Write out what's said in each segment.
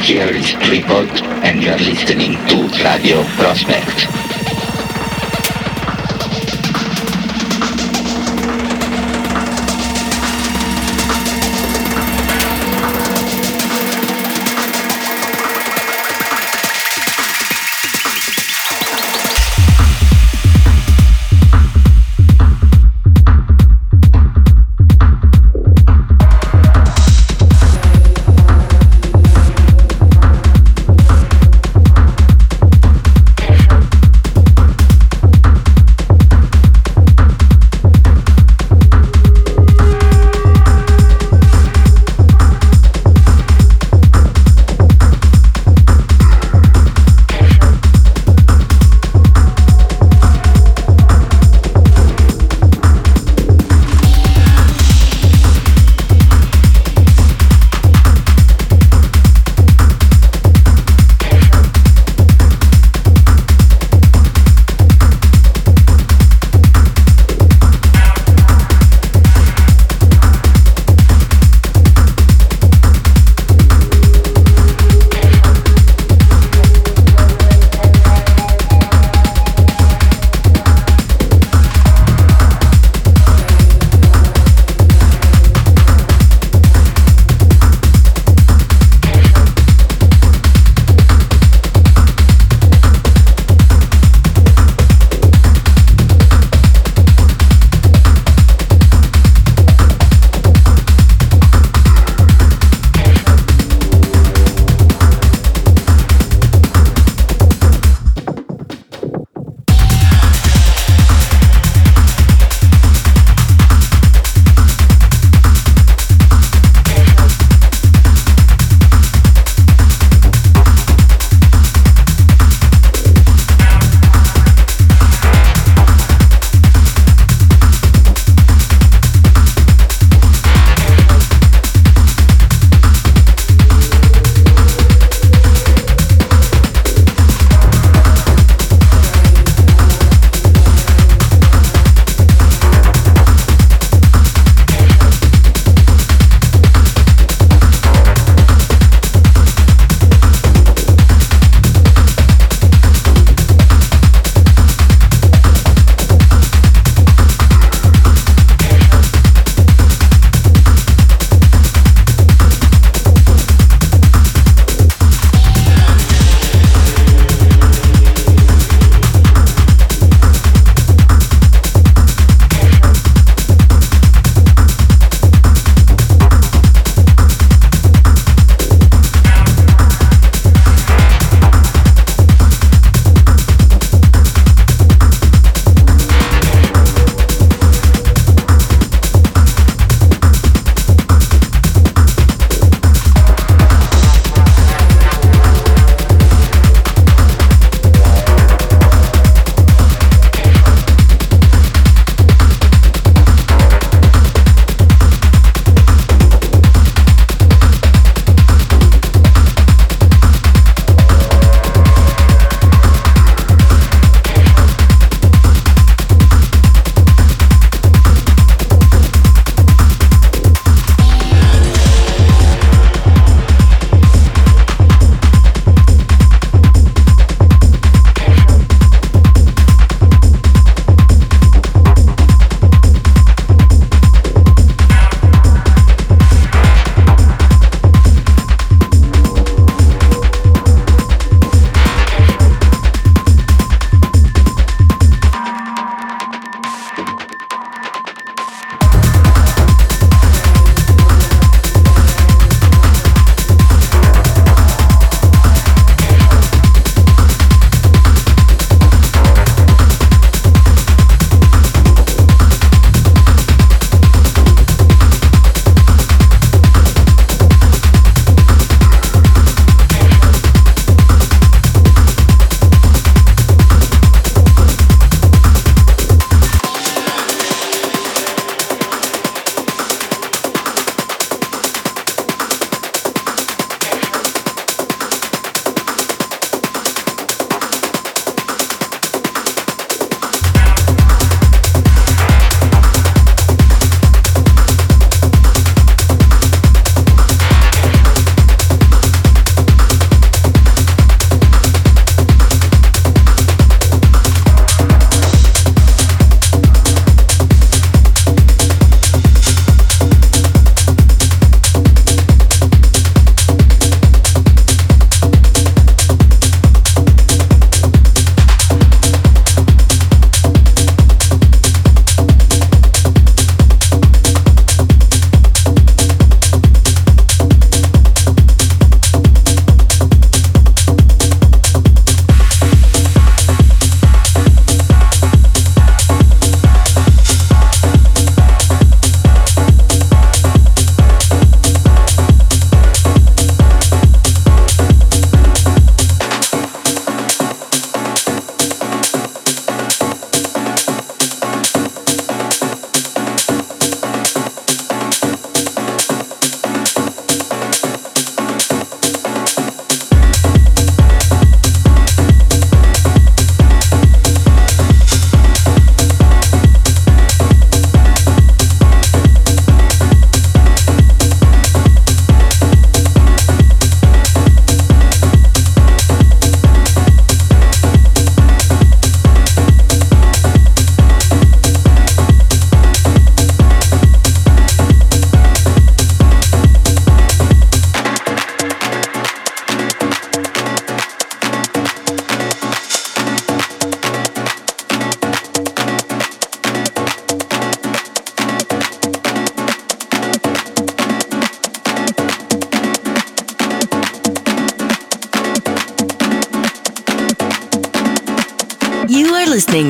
here is 3Pod and you are listening to Radio Prospect.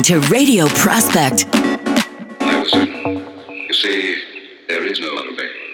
To Radio Prospect. Was certain. You see, there is no other way.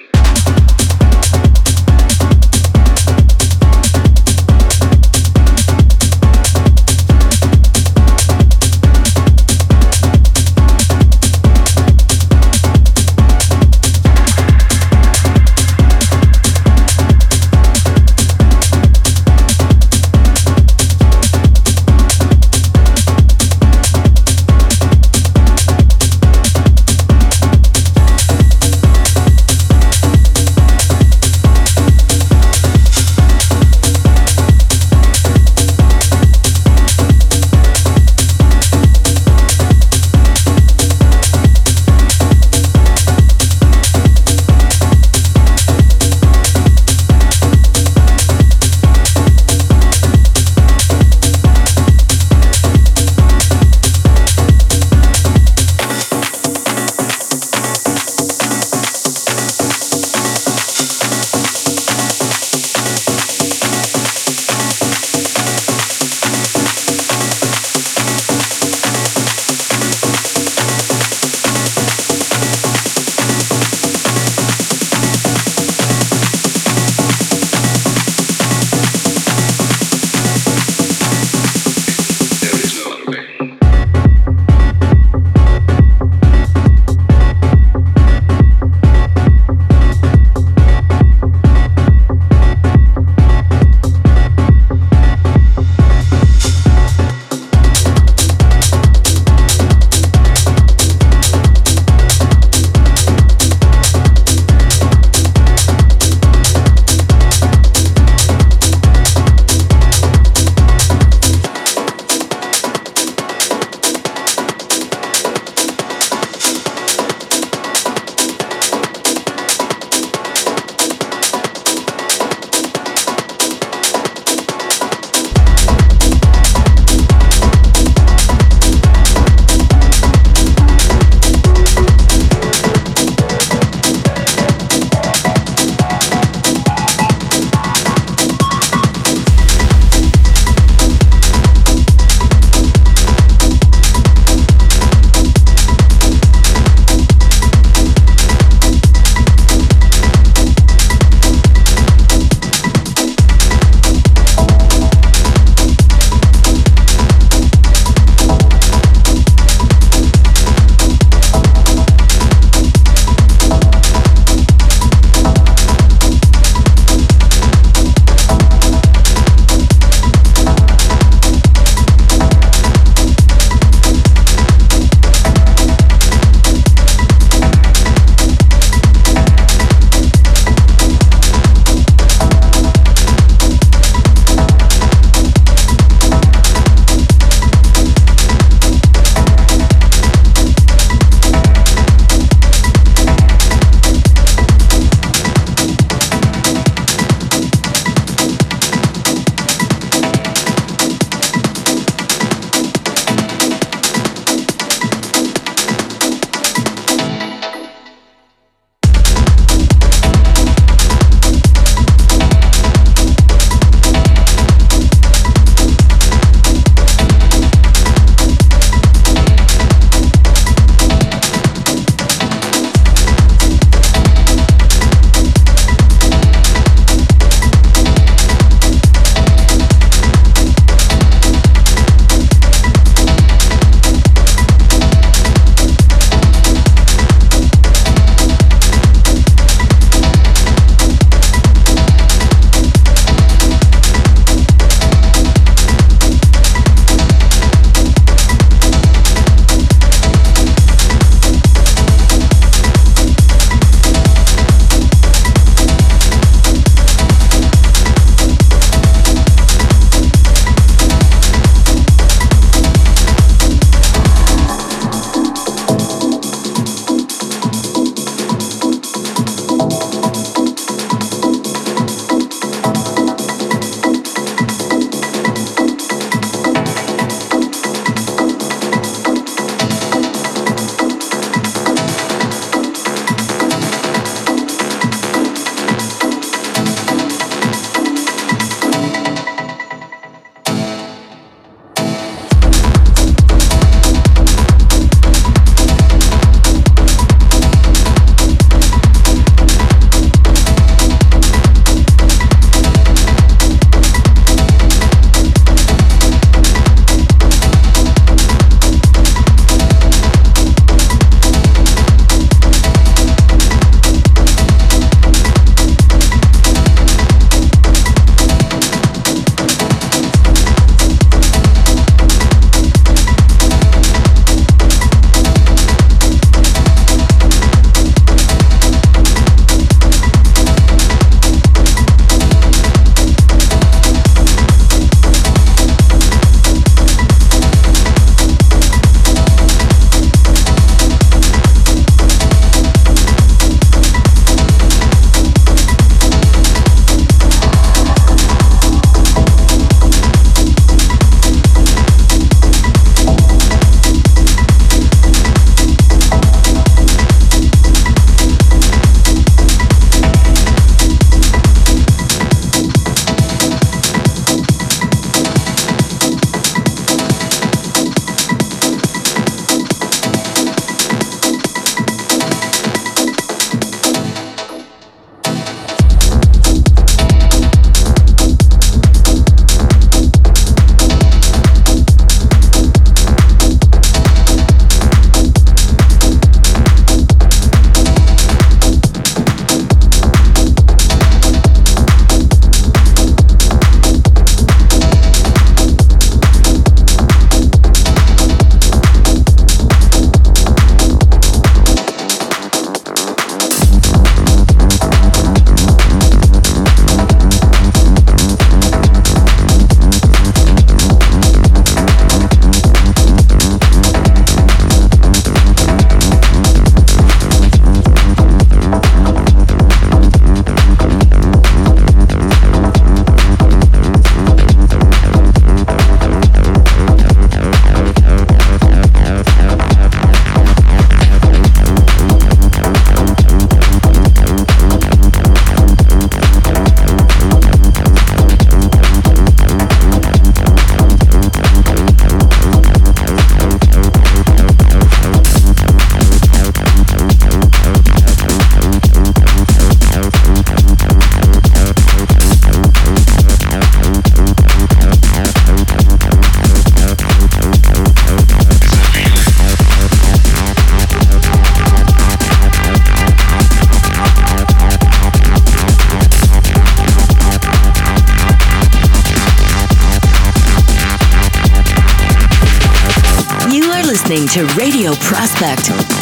To Radio Prospect.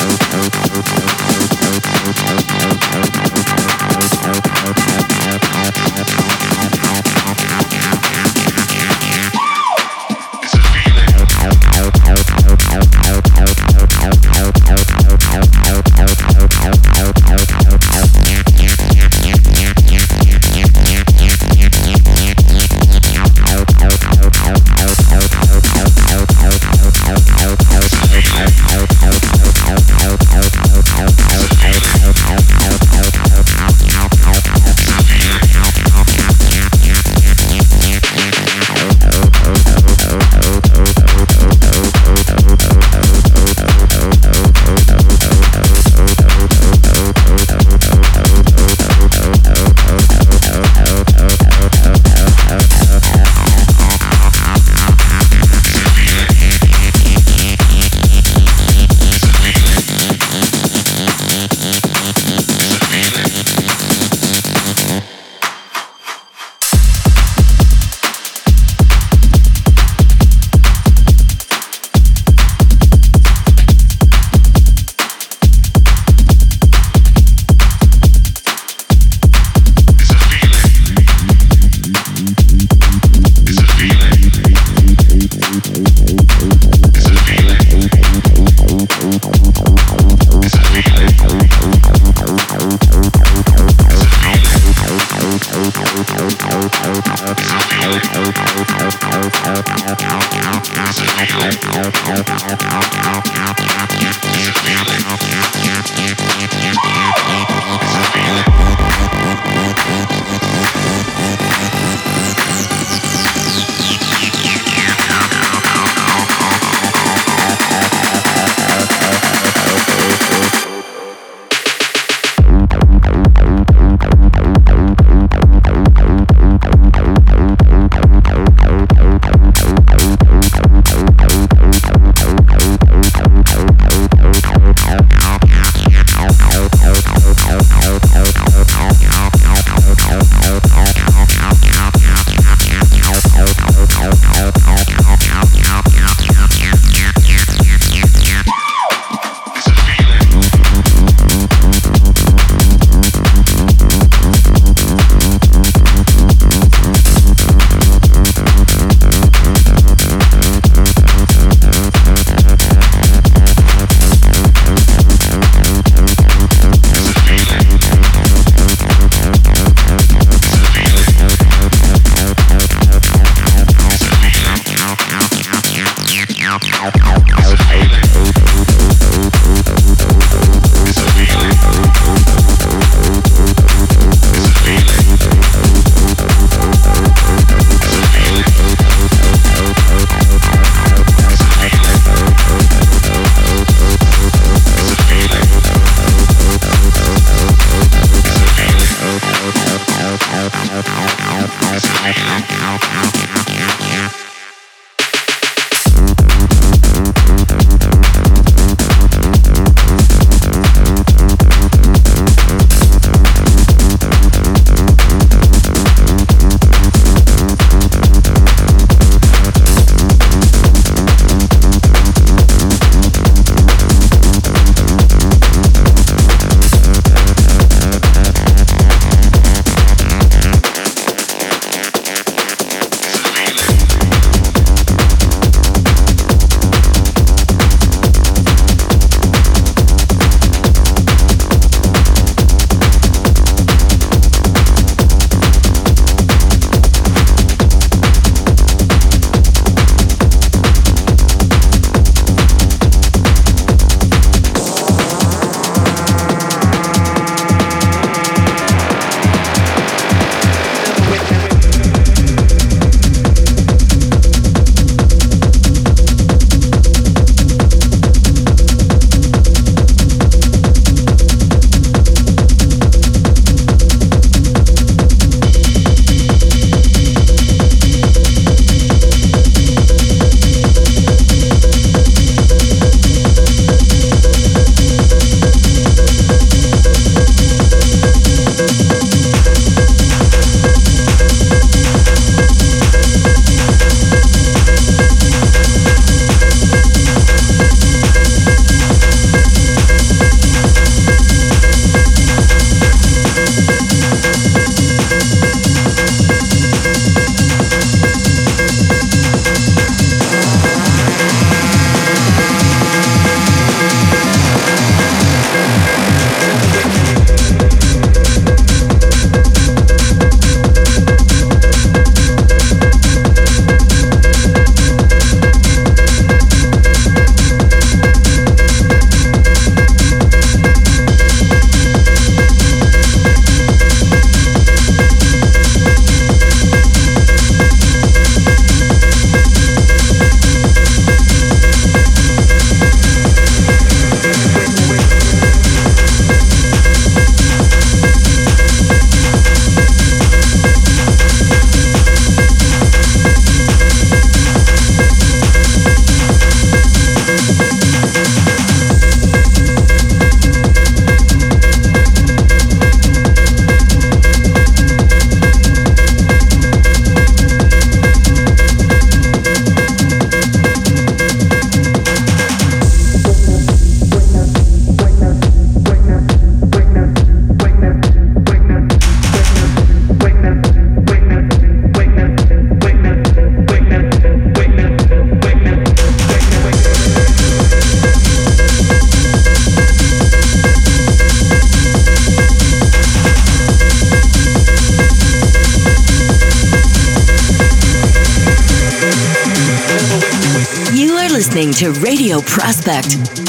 Contact.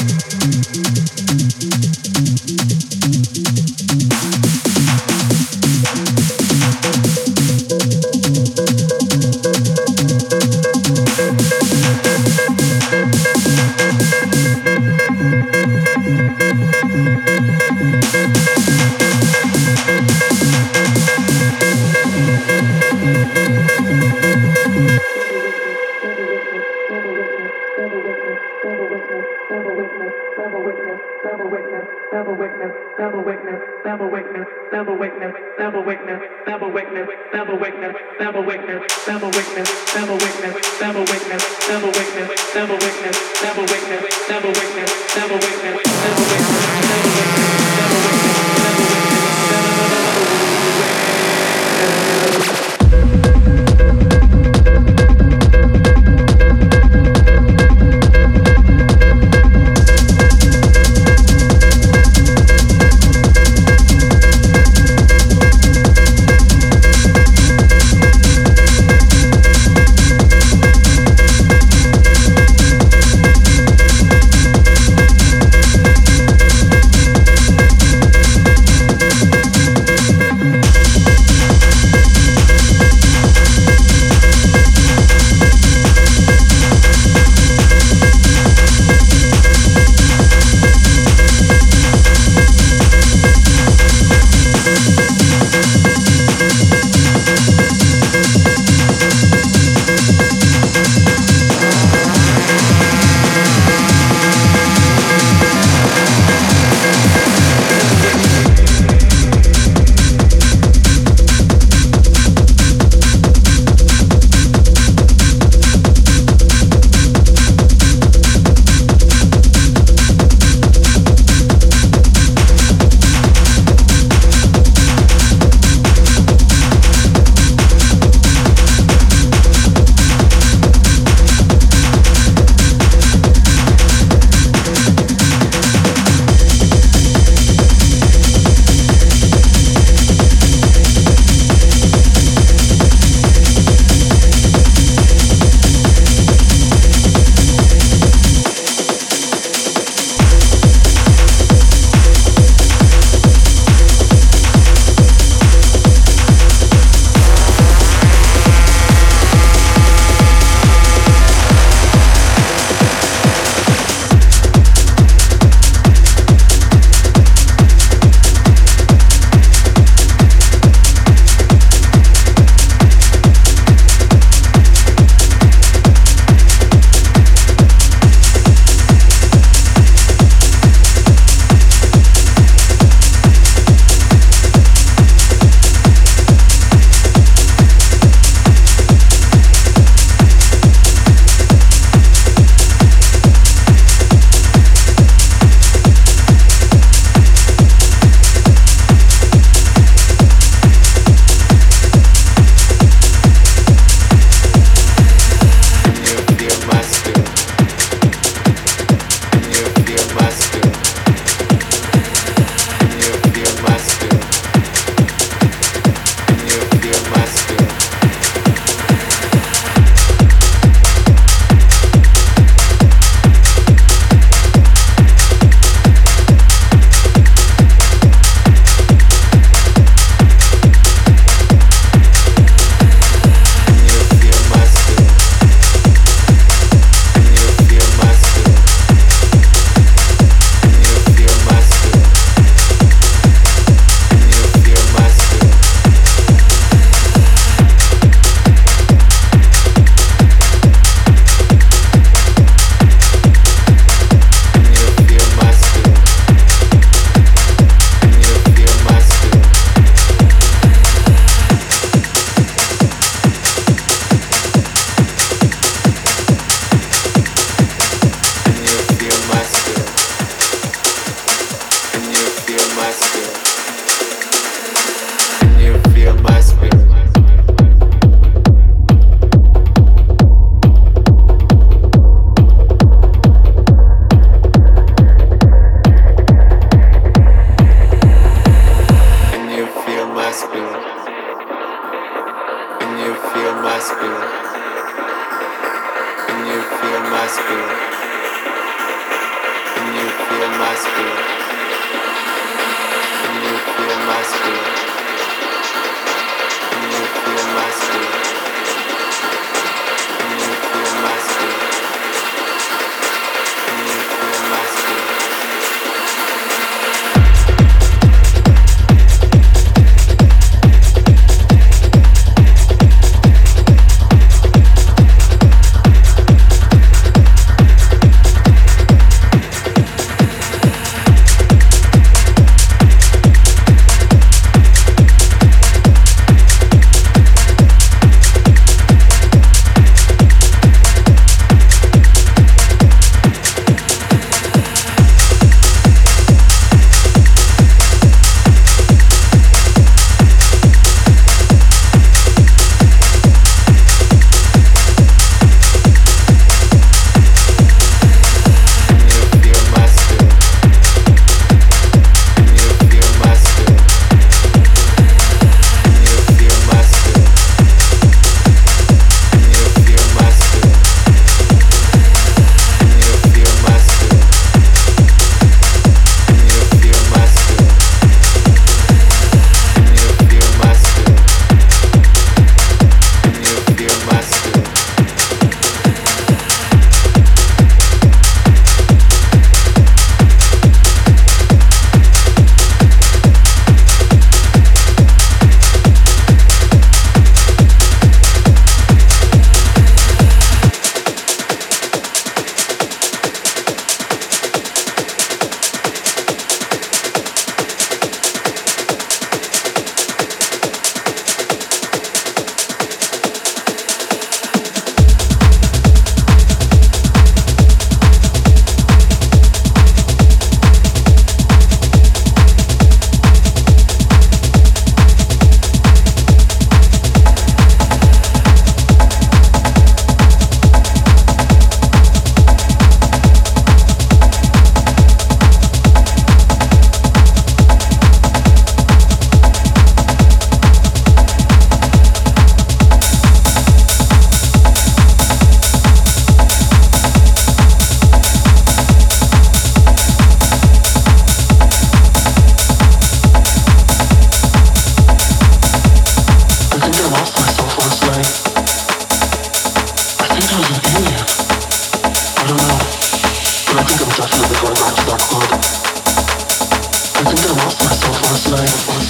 witness, double witness, double witness, double witness, double witness, double witness, double witness, double witness, double witness, double witness, double witness, double witness, double witness, double witness, double witness, double witness, double witness, double witness.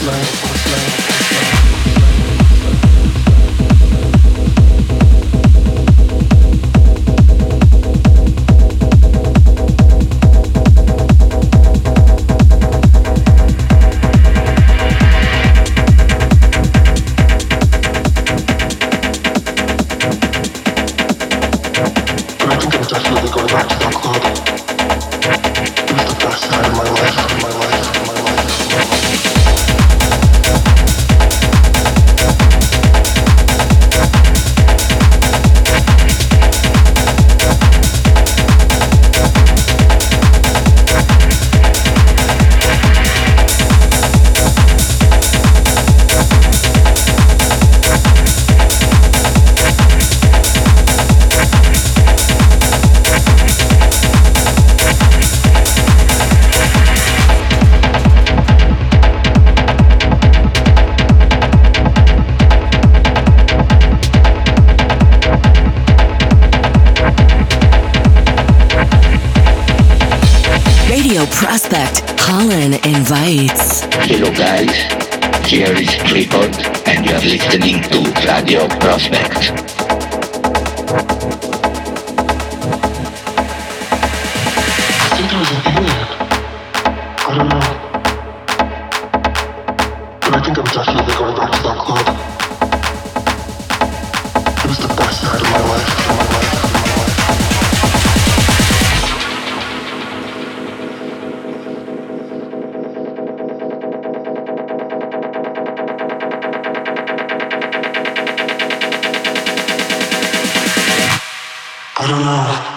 Love. now.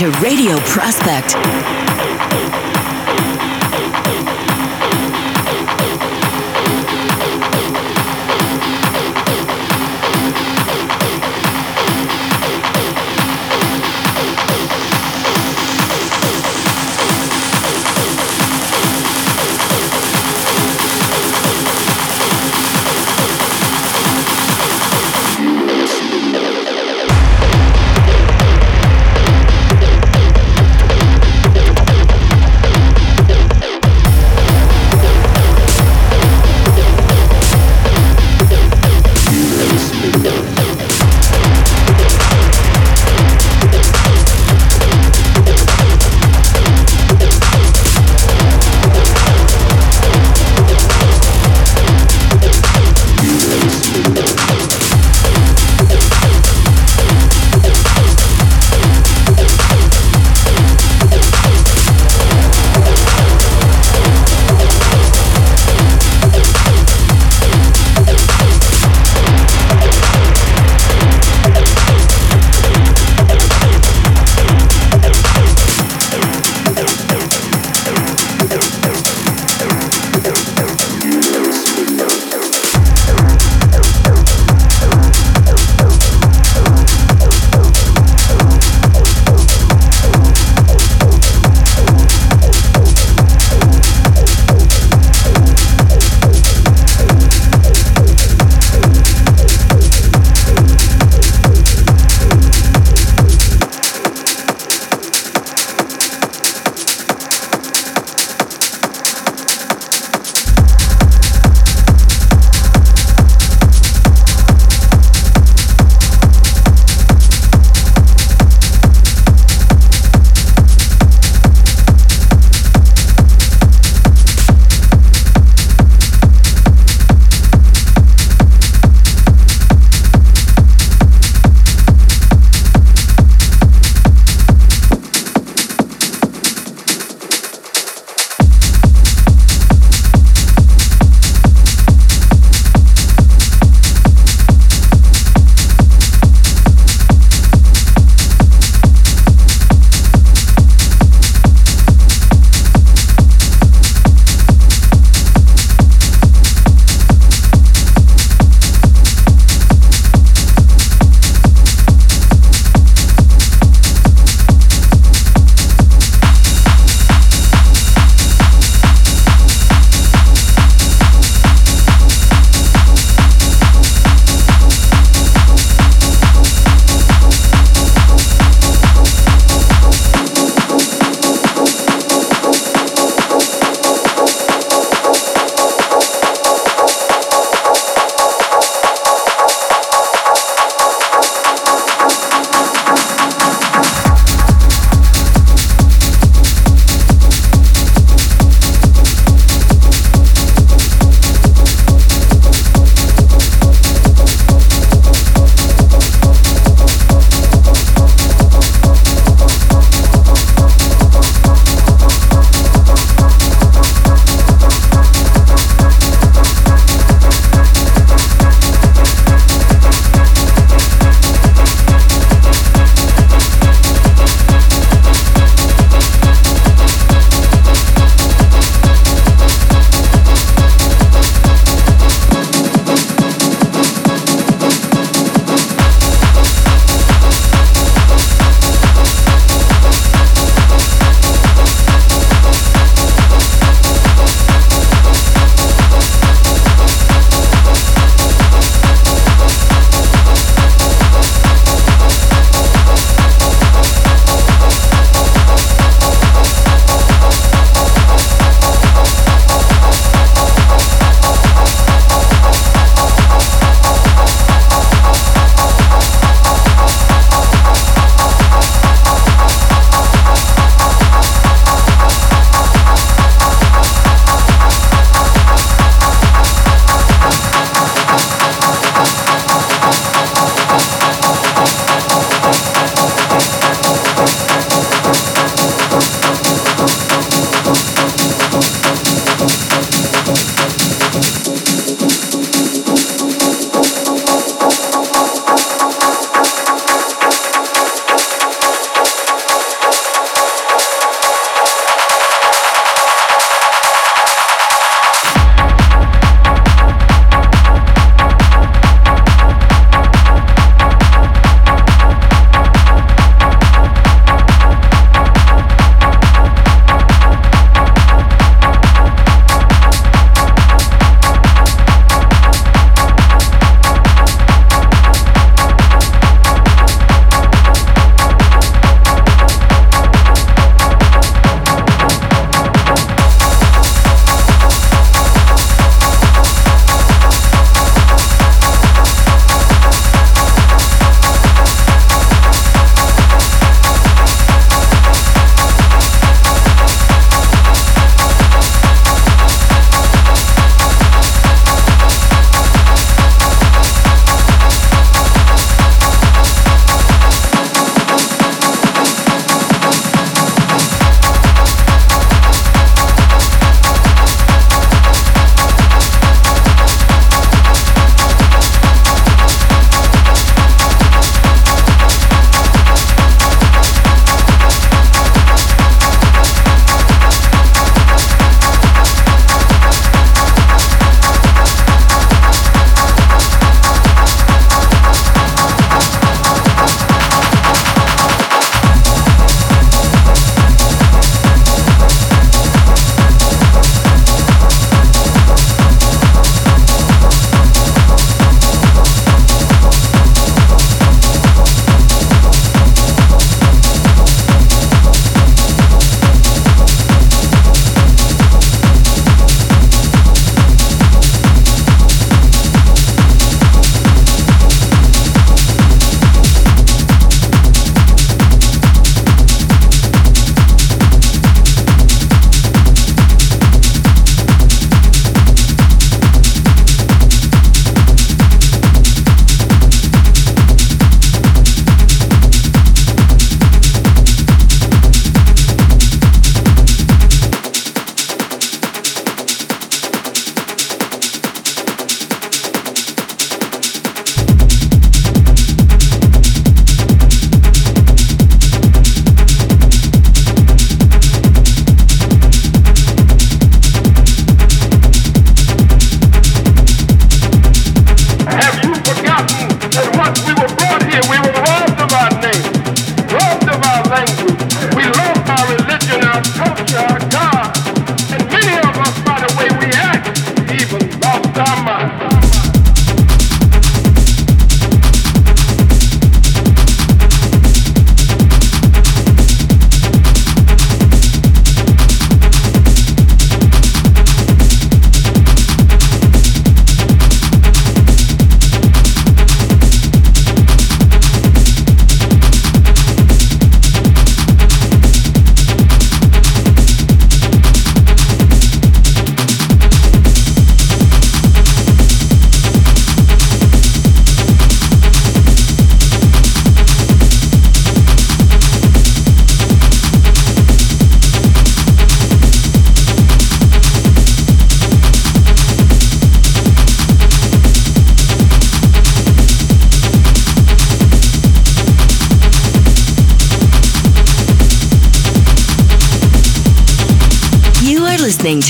To Radio Prospect.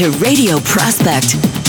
To Radio Prospect.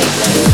say.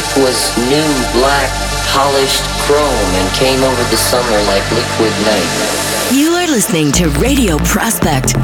Music was new, black, polished chrome and came over the summer like liquid night. You are listening to Radio Prospect.